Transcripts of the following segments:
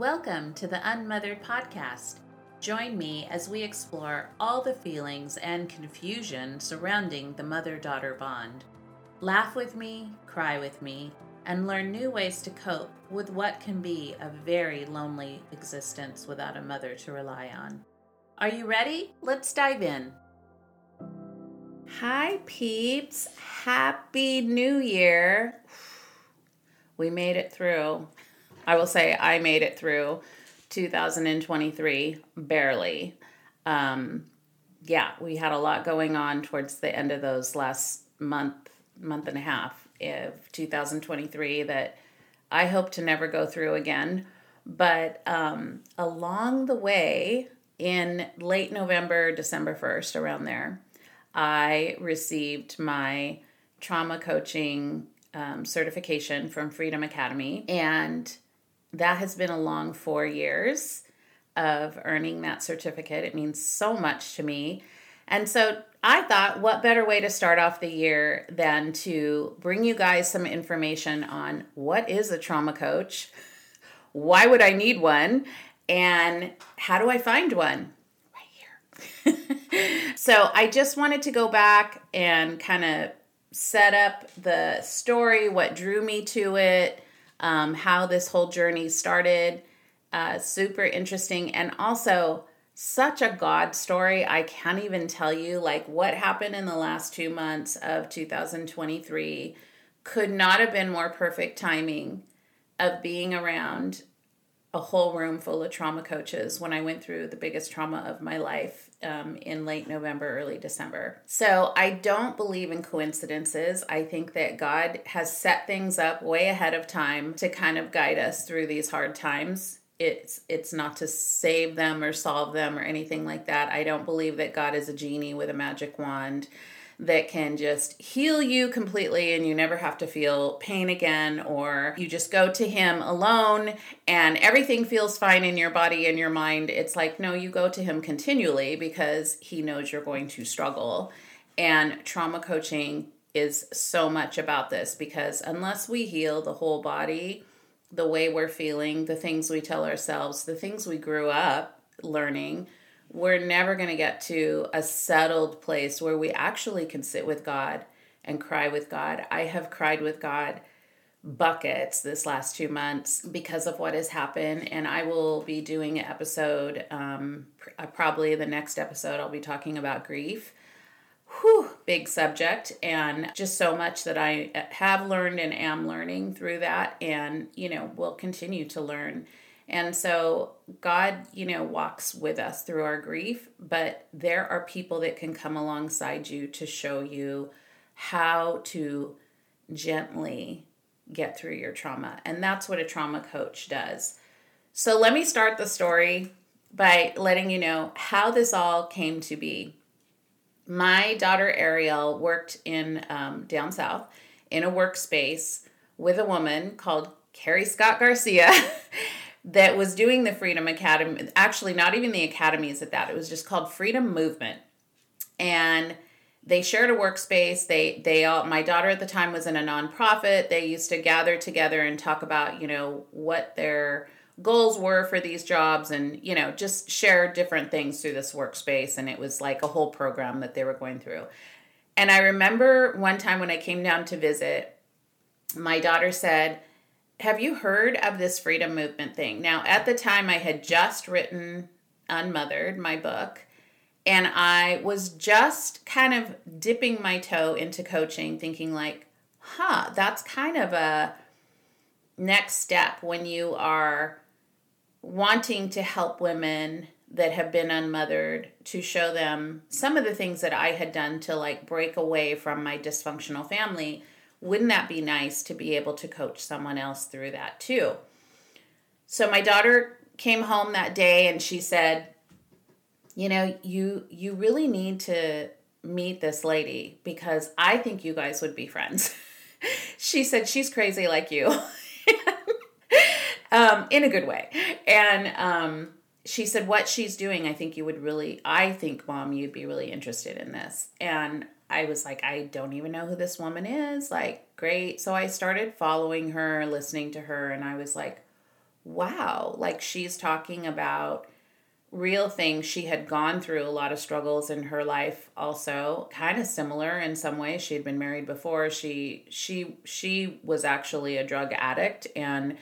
Welcome to the Unmothered Podcast. Join me as we explore all the feelings and confusion surrounding the mother daughter bond. Laugh with me, cry with me, and learn new ways to cope with what can be a very lonely existence without a mother to rely on. Are you ready? Let's dive in. Hi, peeps. Happy New Year. We made it through. I will say I made it through 2023 barely. Um, yeah, we had a lot going on towards the end of those last month, month and a half of 2023 that I hope to never go through again. But um, along the way, in late November, December 1st, around there, I received my trauma coaching um, certification from Freedom Academy. And that has been a long four years of earning that certificate. It means so much to me. And so I thought, what better way to start off the year than to bring you guys some information on what is a trauma coach? Why would I need one? And how do I find one? Right here. so I just wanted to go back and kind of set up the story, what drew me to it, um, how this whole journey started. Uh, super interesting. And also, such a God story. I can't even tell you like what happened in the last two months of 2023 could not have been more perfect timing of being around a whole room full of trauma coaches when I went through the biggest trauma of my life um, in late November, early December. So I don't believe in coincidences. I think that God has set things up way ahead of time to kind of guide us through these hard times. It's it's not to save them or solve them or anything like that. I don't believe that God is a genie with a magic wand that can just heal you completely and you never have to feel pain again, or you just go to Him alone and everything feels fine in your body and your mind. It's like, no, you go to Him continually because He knows you're going to struggle. And trauma coaching is so much about this because unless we heal the whole body, the way we're feeling, the things we tell ourselves, the things we grew up learning, we're never going to get to a settled place where we actually can sit with God and cry with God. I have cried with God buckets this last two months because of what has happened and i will be doing an episode um, uh, probably the next episode i'll be talking about grief Whew, big subject and just so much that i uh, have learned and am learning through that and you know will continue to learn and so God, you know, walks with us through our grief, but there are people that can come alongside you to show you how to gently get through your trauma. And that's what a trauma coach does. So let me start the story by letting you know how this all came to be. My daughter Ariel worked in um, down south in a workspace with a woman called Karrie Scott Garcia. that was doing the Freedom Academy. Actually, not even the academies at that. It was just called Freedom Movement, and they shared a workspace. They they all my daughter at the time was in a nonprofit. They used to gather together and talk about you know what their goals were for these jobs and you know just share different things through this workspace and it was like a whole program that they were going through and i remember one time when i came down to visit my daughter said have you heard of this freedom movement thing? Now, at the time, I had just written Unmothered, my book, and I was just kind of dipping my toe into coaching, thinking, like, huh, that's kind of a next step when you are wanting to help women that have been unmothered to show them some of the things that I had done to like break away from my dysfunctional family wouldn't that be nice to be able to coach someone else through that too? So my daughter came home that day and she said, "You know, you you really need to meet this lady because I think you guys would be friends." she said she's crazy like you. um, in a good way. And um, she said, What she's doing, I think you would really, I think, mom, you'd be really interested in this. And I was like, I don't even know who this woman is. Like, great. So I started following her, listening to her, and I was like, wow, like she's talking about real things. She had gone through a lot of struggles in her life also kind of similar in some ways she had been married before. She she she was actually a drug addict. And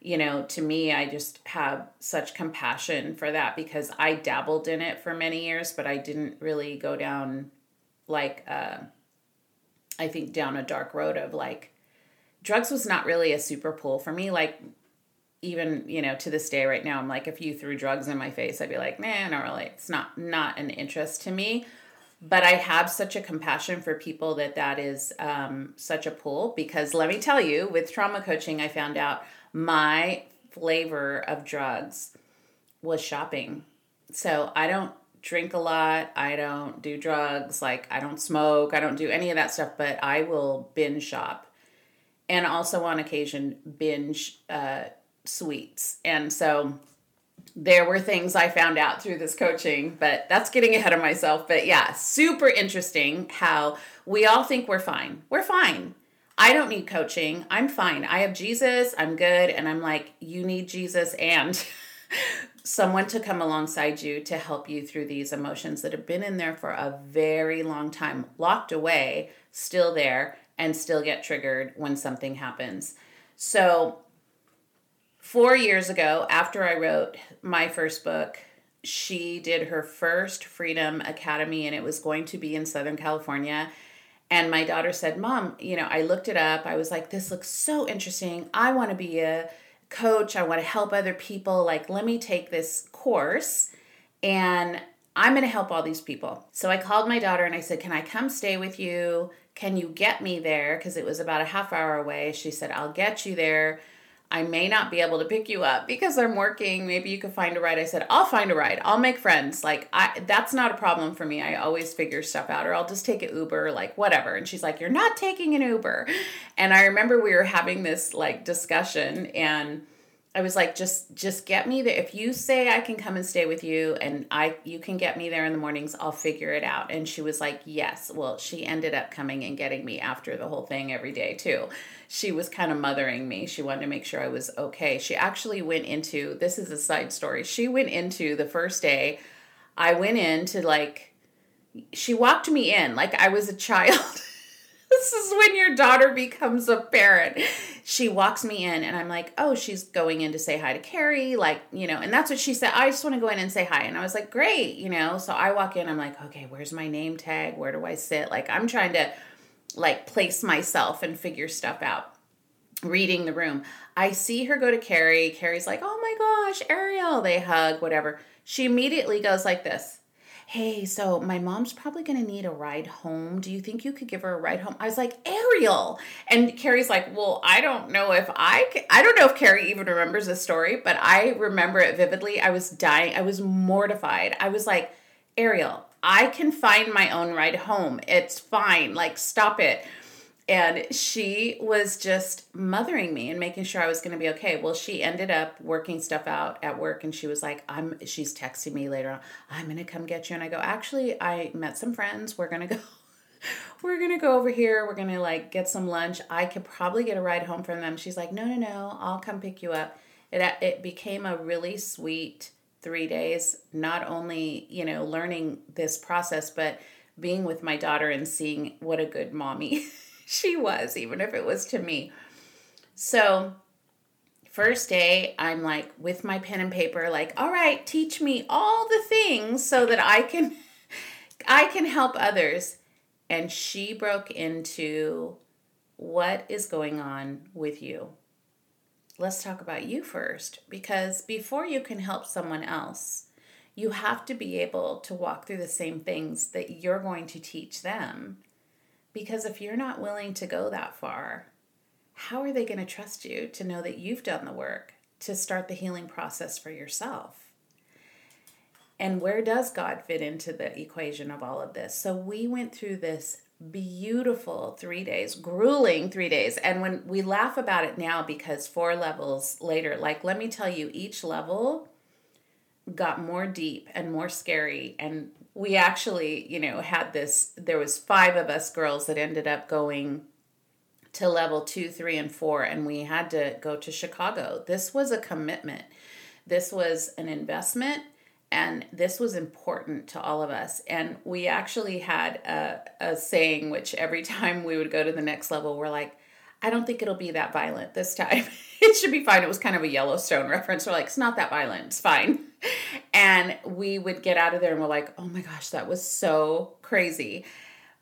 you know to me i just have such compassion for that because i dabbled in it for many years but i didn't really go down like uh i think down a dark road of like drugs was not really a super pull for me. Like even you know to this day right now i'm like if you threw drugs in my face i'd be like nah not really it's not not an interest to me. But i have such a compassion for people that that is um, such a pull because let me tell you with trauma coaching i found out my flavor of drugs was shopping. So i don't drink a lot i don't do drugs like i don't smoke i don't do any of that stuff but i will binge shop and also on occasion binge uh, sweets. And so there were things I found out through this coaching, but that's getting ahead of myself. But yeah, super interesting how we all think we're fine. We're fine. I don't need coaching. I'm fine. I have Jesus. I'm good. And I'm like, you need Jesus and someone to come alongside you to help you through these emotions that have been in there for a very long time, locked away, still there, and still get triggered when something happens. So four years ago, after I wrote my first book, she did her first Freedom Academy and it was going to be in Southern California. And my daughter said, Mom, you know, I looked it up. I was like, this looks so interesting. I want to be a coach. I want to help other people. Like, let me take this course and I'm going to help all these people. So I called my daughter and I said, Can I come stay with you? Can you get me there? Because it was about a half hour away. She said, I'll get you there. I may not be able to pick you up because I'm working. Maybe you could find a ride. I said, I'll find a ride. I'll make friends. Like I that's not a problem for me. I always figure stuff out or I'll just take an Uber, like whatever. And she's like, You're not taking an Uber. And I remember we were having this like discussion and I was like, just just get me there. If you say I can come and stay with you and I you can get me there in the mornings, I'll figure it out. And she was like, Yes. Well, she ended up coming and getting me after the whole thing every day too. She was kind of mothering me. She wanted to make sure I was okay. She actually went into this is a side story. She went into the first day, I went in to like she walked me in like I was a child. This is when your daughter becomes a parent. She walks me in and I'm like, oh, she's going in to say hi to Karrie. Like, you know, and that's what she said. I just want to go in and say hi. And I was like, great, you know. So I walk in, I'm like, okay, where's my name tag? Where do I sit? Like, I'm trying to like place myself and figure stuff out. Reading the room. I see her go to Karrie. Karrie's like, oh my gosh, Ariel. They hug, whatever. She immediately goes like this hey, so my mom's probably going to need a ride home. Do you think you could give her a ride home? I was like, Ariel. And Karrie's like, well, I don't know if I can. I don't know if Karrie even remembers the story, but I remember it vividly. I was dying. I was mortified. I was like, Ariel, I can find my own ride home. It's fine. Like, stop it and she was just mothering me and making sure I was going to be okay. Well, she ended up working stuff out at work and she was like, I'm she's texting me later on, I'm going to come get you and I go, "Actually, I met some friends. We're going to go we're to go over here. We're going to like get some lunch. I could probably get a ride home from them." She's like, "No, no, no. I'll come pick you up." It it became a really sweet 3 days, not only, you know, learning this process, but being with my daughter and seeing what a good mommy she was, even if it was to me. So, first day, I'm like with my pen and paper, like, all right, teach me all the things so that I can I can help others. And she broke into what is going on with you. Let's talk about you first, because before you can help someone else, you have to be able to walk through the same things that you're going to teach them because if you're not willing to go that far, how are they going to trust you to know that you've done the work to start the healing process for yourself? And where does God fit into the equation of all of this? So we went through this beautiful three days, grueling three days. And when we laugh about it now, because four levels later, like, let me tell you, each level got more deep and more scary and we actually, you know, had this there was five of us girls that ended up going to level two, three, and four, and we had to go to Chicago. This was a commitment. This was an investment and this was important to all of us. And we actually had a, a saying which every time we would go to the next level we're like i don't think it'll be that violent this time. It should be fine. It was kind of a yellowstone reference. We're like it's not that violent. It's fine and we would get out of there and we're like oh my gosh that was so crazy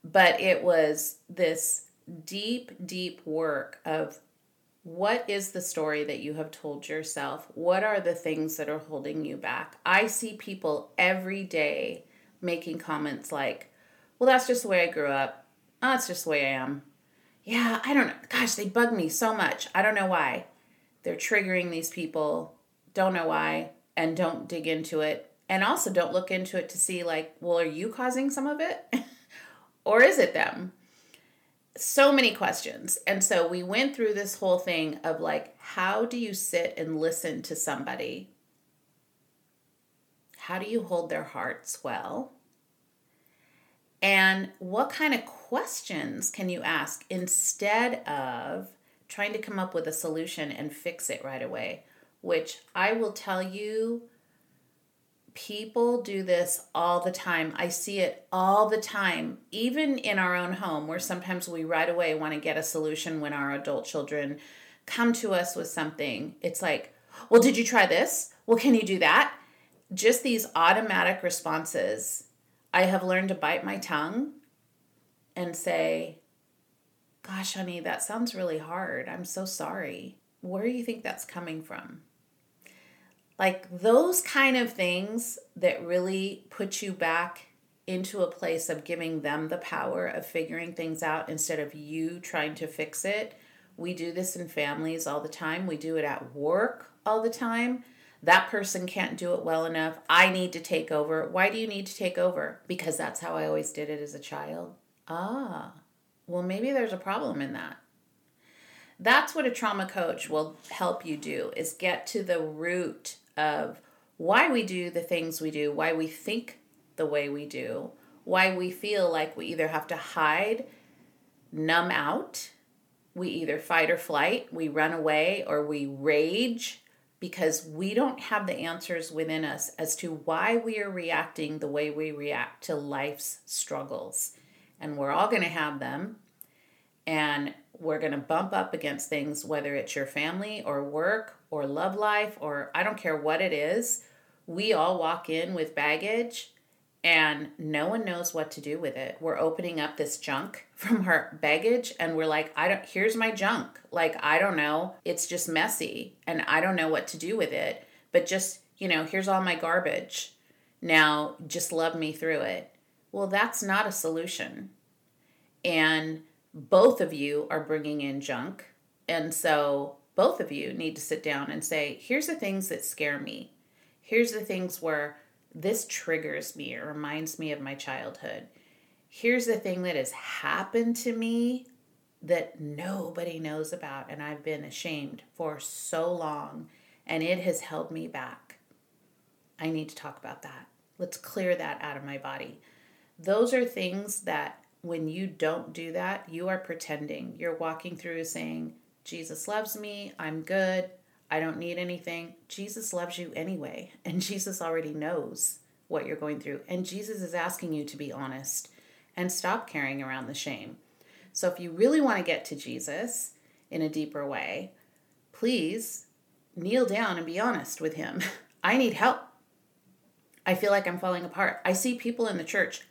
but it was this deep deep work of what is the story that you have told yourself? What are the things that are holding you back? I see people every day making comments like, well, that's just the way I grew up. Oh, that's just the way I am. Yeah, I don't know. Gosh, they bug me so much. I don't know why. They're triggering these people. Don't know why. And don't dig into it. And also don't look into it to see, like, well, are you causing some of it? or is it them? so many questions. And so we went through this whole thing of like, how do you sit and listen to somebody? How do you hold their hearts well? And what kind of questions can you ask instead of trying to come up with a solution and fix it right away? Which I will tell you people do this all the time. I see it all the time, even in our own home, where sometimes we right away want to get a solution when our adult children come to us with something. It's like, well, did you try this? Well, can you do that? Just these automatic responses. I have learned to bite my tongue and say, Gosh, honey, that sounds really hard. I'm so sorry. Where do you think that's coming from? Like those kind of things that really put you back into a place of giving them the power of figuring things out instead of you trying to fix it. We do this in families all the time. We do it at work all the time. That person can't do it well enough. I need to take over. Why do you need to take over? Because that's how I always did it as a child. Ah, well, maybe there's a problem in that. That's what a trauma coach will help you do is get to the root of why we do the things we do, why we think the way we do, why we feel like we either have to hide, numb out, we either fight or flight, we run away, or we rage because we don't have the answers within us as to why we are reacting the way we react to life's struggles. And we're all going to have them. And we're going to bump up against things, whether it's your family or work or love life or I don't care what it is. We all walk in with baggage and no one knows what to do with it. We're opening up this junk from our baggage and we're like, I don't here's my junk. Like I don't know. It's just messy and I don't know what to do with it. But just, you know, here's all my garbage. Now just love me through it. Well, that's not a solution. And both of you are bringing in junk. And so both of you need to sit down and say, here's the things that scare me. Here's the things where this triggers me. It reminds me of my childhood. Here's the thing that has happened to me that nobody knows about, and I've been ashamed for so long, and it has held me back. I need to talk about that. Let's clear that out of my body. Those are things that when you don't do that, you are pretending. You're walking through saying, Jesus loves me, I'm good, I don't need anything. Jesus loves you anyway, and Jesus already knows what you're going through. And Jesus is asking you to be honest and stop carrying around the shame. So if you really want to get to Jesus in a deeper way, please kneel down and be honest with him. I need help. I feel like I'm falling apart. I see people in the church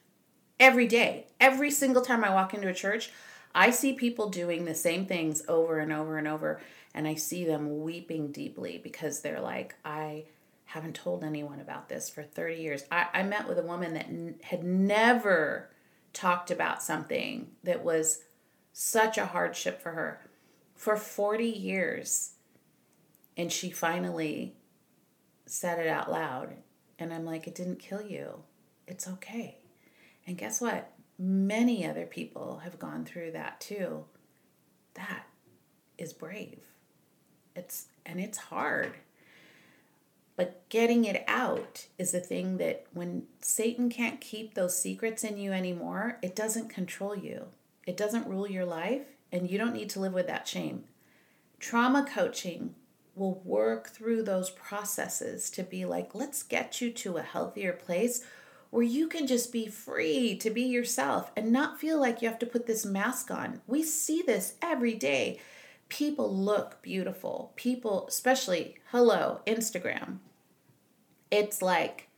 every day. Every single time I walk into a church, I see people doing the same things over and over and over, and I see them weeping deeply because they're like, I haven't told anyone about this for 30 years. I, I met with a woman that n- had never talked about something that was such a hardship for her for 40 years. And she finally said it out loud. And I'm like, it didn't kill you. It's okay. And guess what? Many other people have gone through that too. That is brave. It's and it's hard. But getting it out is the thing that when Satan can't keep those secrets in you anymore, it doesn't control you. It doesn't rule your life. and you don't need to live with that shame. Trauma coaching will work through those processes to be like, let's get you to a healthier place where you can just be free to be yourself and not feel like you have to put this mask on. We see this every day. People look beautiful. People, especially, hello, Instagram. It's like,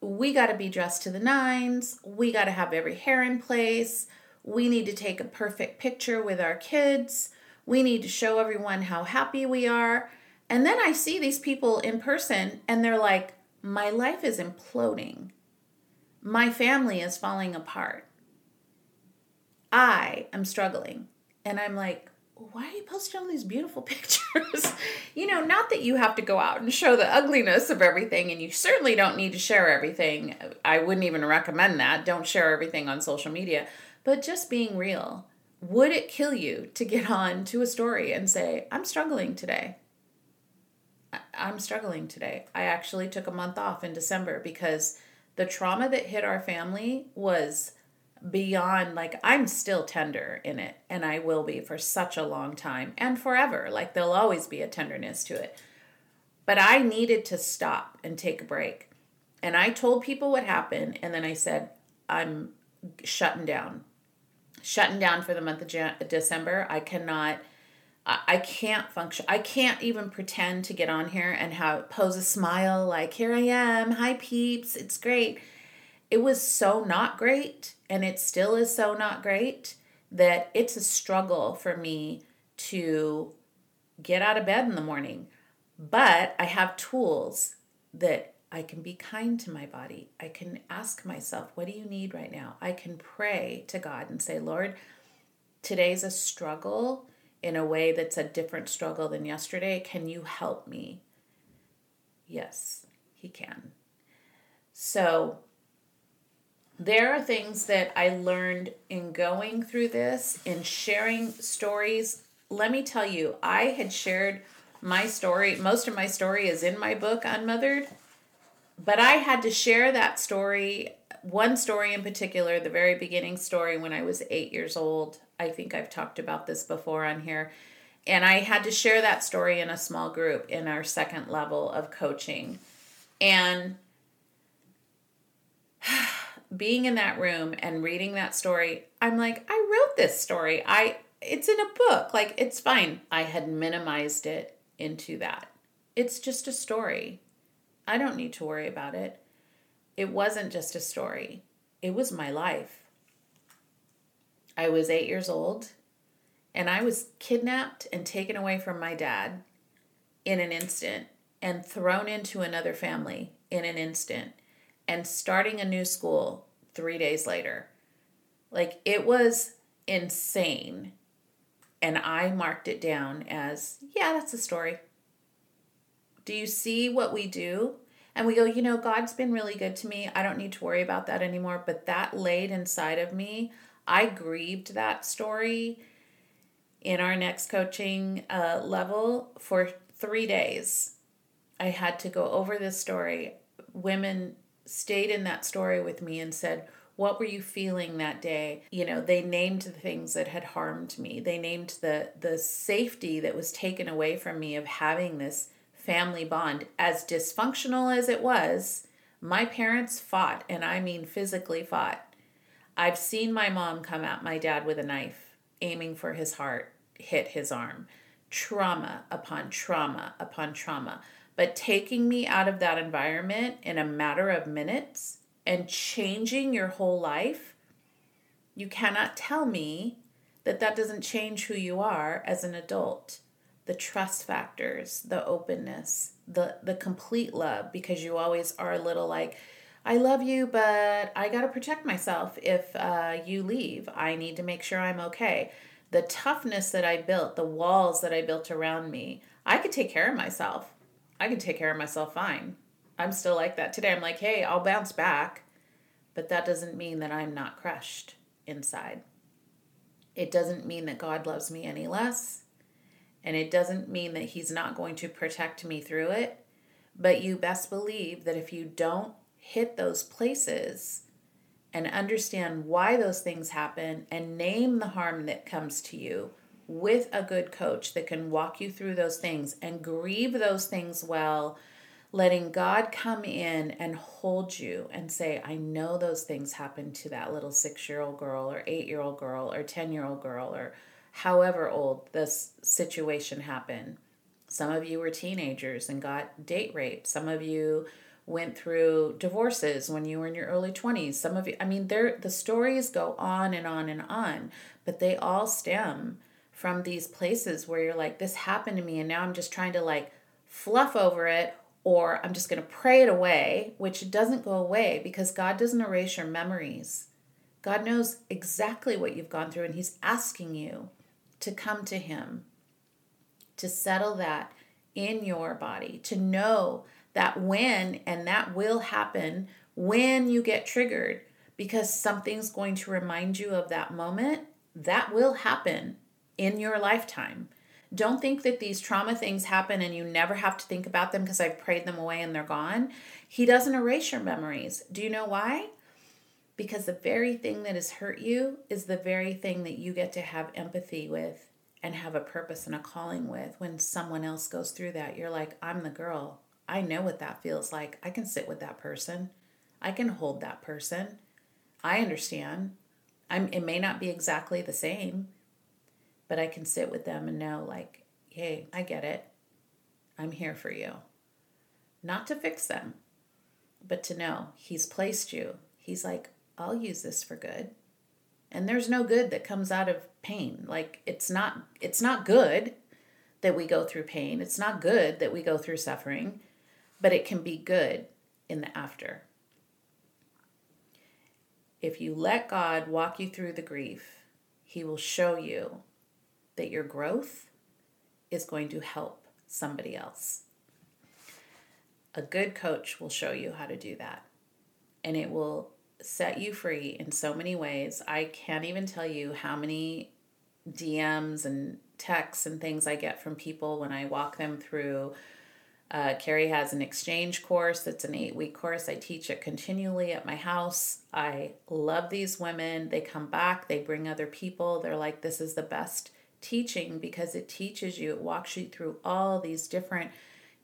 we got to be dressed to the nines. We got to have every hair in place. We need to take a perfect picture with our kids. We need to show everyone how happy we are. And then I see these people in person and they're like, my life is imploding. My family is falling apart. I am struggling. And I'm like, why are you posting all these beautiful pictures? you know, not that you have to go out and show the ugliness of everything, and you certainly don't need to share everything. I wouldn't even recommend that. Don't share everything on social media, but just being real. Would it kill you to get on to a story and say, I'm struggling today? I'm struggling today. I actually took a month off in December because the trauma that hit our family was beyond like I'm still tender in it and I will be for such a long time and forever. Like there'll always be a tenderness to it. But I needed to stop and take a break. And I told people what happened and then I said I'm shutting down. Shutting down for the month of December. I cannot I can't function. I can't even pretend to get on here and have pose a smile like here I am. Hi peeps. It's great. It was so not great and it still is so not great that it's a struggle for me to get out of bed in the morning. But I have tools that I can be kind to my body. I can ask myself, what do you need right now? I can pray to God and say, Lord, today's a struggle in a way that's a different struggle than yesterday. Can you help me? Yes, He can. So, there are things that I learned in going through this, in sharing stories. Let me tell you, I had shared my story, most of my story is in my book, Unmothered, but I had to share that story, one story in particular, the very beginning story when I was eight years old. I think I've talked about this before on here. And I had to share that story in a small group in our second level of coaching. And being in that room and reading that story, I'm like, I wrote this story. I it's in a book. Like it's fine. I had minimized it into that. It's just a story. I don't need to worry about it. It wasn't just a story. It was my life. I was eight years old and I was kidnapped and taken away from my dad in an instant and thrown into another family in an instant and starting a new school three days later. Like it was insane. And I marked it down as, yeah, that's a story. Do you see what we do? And we go, you know, God's been really good to me. I don't need to worry about that anymore. But that laid inside of me I grieved that story in our next coaching uh, level for three days. I had to go over this story. Women stayed in that story with me and said, What were you feeling that day? You know, they named the things that had harmed me. They named the the safety that was taken away from me of having this family bond. As dysfunctional as it was, my parents fought, and I mean physically fought I've seen my mom come at my dad with a knife, aiming for his heart, hit his arm. Trauma upon trauma upon trauma. But taking me out of that environment in a matter of minutes and changing your whole life, you cannot tell me that that doesn't change who you are as an adult. The trust factors, the openness, the the complete love because you always are a little like I love you, but I got to protect myself if uh, you leave. I need to make sure I'm okay. The toughness that I built, the walls that I built around me, I could take care of myself. I can take care of myself fine. I'm still like that today. I'm like, hey, I'll bounce back, but that doesn't mean that I'm not crushed inside. It doesn't mean that God loves me any less, and it doesn't mean that He's not going to protect me through it. But you best believe that if you don't hit those places and understand why those things happen and name the harm that comes to you with a good coach that can walk you through those things and grieve those things well, letting God come in and hold you and say, I know those things happened to that little six year old girl or eight year old girl or 10 year old girl or however old this situation happened. Some of you were teenagers and got date raped. Some of you went through divorces when you were in your early 20s. Some of you, I mean, there the stories go on and on and on, but they all stem from these places where you're like, this happened to me, and now I'm just trying to like fluff over it, or I'm just going to pray it away, which doesn't go away because God doesn't erase your memories. God knows exactly what you've gone through, and He's asking you to come to Him, to settle that in your body, to know that when, and that will happen when you get triggered, because something's going to remind you of that moment, that will happen in your lifetime. Don't think that these trauma things happen and you never have to think about them because I've prayed them away and they're gone. He doesn't erase your memories. Do you know why? Because the very thing that has hurt you is the very thing that you get to have empathy with and have a purpose and a calling with when someone else goes through that. You're like, I'm the girl. I know what that feels like. I can sit with that person. I can hold that person. I understand. I'm it may not be exactly the same, but I can sit with them and know, like, hey, I get it. I'm here for you. Not to fix them, but to know He's placed you. He's like, I'll use this for good. And there's no good that comes out of pain. Like it's not it's not good that we go through pain. It's not good that we go through suffering, but it can be good in the after. If you let God walk you through the grief, He will show you that your growth is going to help somebody else. A good coach will show you how to do that, and it will set you free in so many ways. I can't even tell you how many DMs and texts and things I get from people when I walk them through. Uh, Karrie has an exchange course that's an eight week course. I teach it continually at my house. I love these women. They come back, they bring other people. They're like, this is the best teaching because it teaches you, it walks you through all these different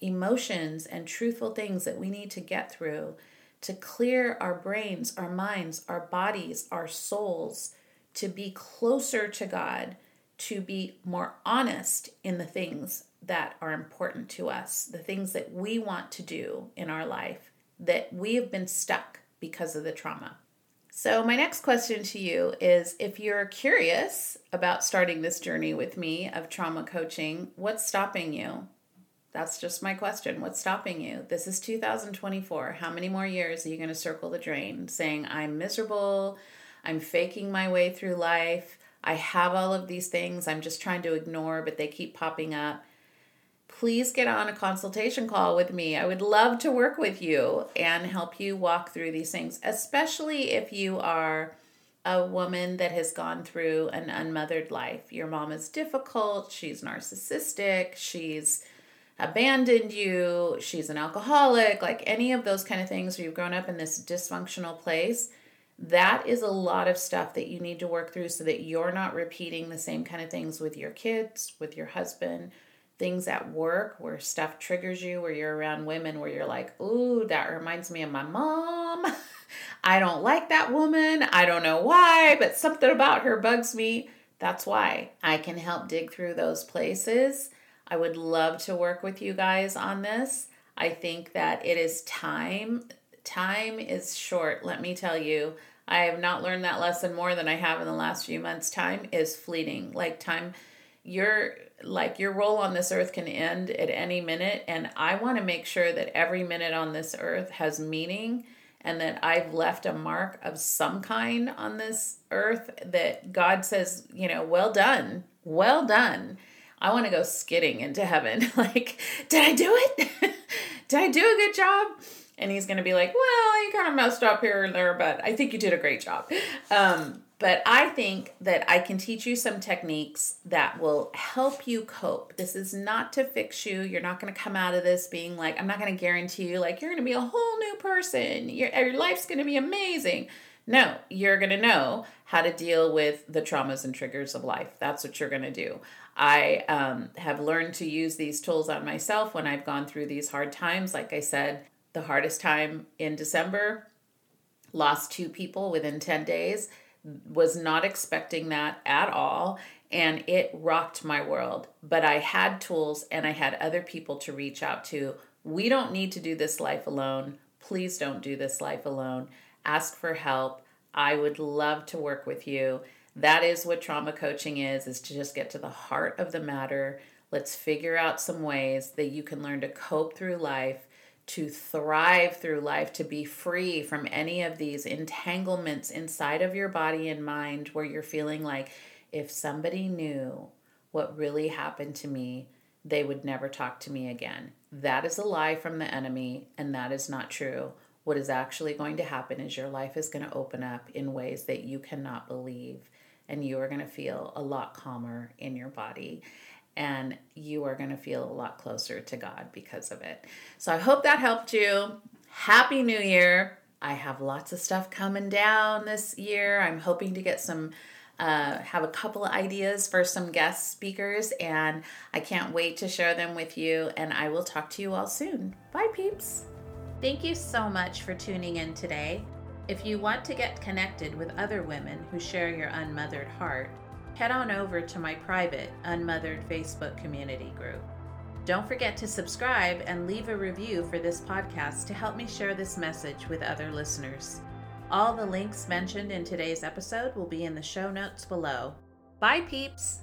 emotions and truthful things that we need to get through to clear our brains, our minds, our bodies, our souls, to be closer to God, to be more honest in the things that are important to us, the things that we want to do in our life that we have been stuck because of the trauma. So, my next question to you is if you're curious about starting this journey with me of trauma coaching, what's stopping you? That's just my question. What's stopping you? This is 2024. How many more years are you going to circle the drain saying, I'm miserable, I'm faking my way through life, I have all of these things I'm just trying to ignore, but they keep popping up? please get on a consultation call with me. I would love to work with you and help you walk through these things, especially if you are a woman that has gone through an unmothered life. Your mom is difficult, she's narcissistic, she's abandoned you, she's an alcoholic, like any of those kind of things, you've grown up in this dysfunctional place. That is a lot of stuff that you need to work through so that you're not repeating the same kind of things with your kids, with your husband, things at work where stuff triggers you, where you're around women where you're like, ooh, that reminds me of my mom. I don't like that woman. I don't know why, but something about her bugs me. That's why I can help dig through those places. I would love to work with you guys on this. I think that it is time. Time is short, let me tell you. I have not learned that lesson more than I have in the last few months. Time is fleeting. Like, time your like your role on this earth can end at any minute and i want to make sure that every minute on this earth has meaning and that i've left a mark of some kind on this earth that god says you know well done. Well done. I want to go skidding into heaven. Like did i do it? Did i do a good job and he's going to be like well you kind of messed up here and there but i think you did a great job um, but I think that I can teach you some techniques that will help you cope. This is not to fix you. You're not going to come out of this being like, I'm not going to guarantee you, like, you're going to be a whole new person. Your, your life's going to be amazing. No, you're going to know how to deal with the traumas and triggers of life. That's what you're going to do. I um, have learned to use these tools on myself when I've gone through these hard times. Like I said, the hardest time in December, lost two people within 10 days, was not expecting that at all. And it rocked my world. But I had tools and I had other people to reach out to. We don't need to do this life alone. Please don't do this life alone. Ask for help. I would love to work with you. That is what trauma coaching is is to just get to the heart of the matter. Let's figure out some ways that you can learn to cope through life, to thrive through life, to be free from any of these entanglements inside of your body and mind where you're feeling like if somebody knew what really happened to me, they would never talk to me again. That is a lie from the enemy, and that is not true. What is actually going to happen is your life is going to open up in ways that you cannot believe, and you are going to feel a lot calmer in your body. And you are going to feel a lot closer to God because of it. So I hope that helped you. Happy New Year. I have lots of stuff coming down this year. I'm hoping to get some uh, have a couple of ideas for some guest speakers, and I can't wait to share them with you. And I will talk to you all soon. Bye, peeps. Thank you so much for tuning in today. If you want to get connected with other women who share your unmothered heart, head on over to my private Unmothered Facebook community group. Don't forget to subscribe and leave a review for this podcast to help me share this message with other listeners. All the links mentioned in today's episode will be in the show notes below. Bye, peeps!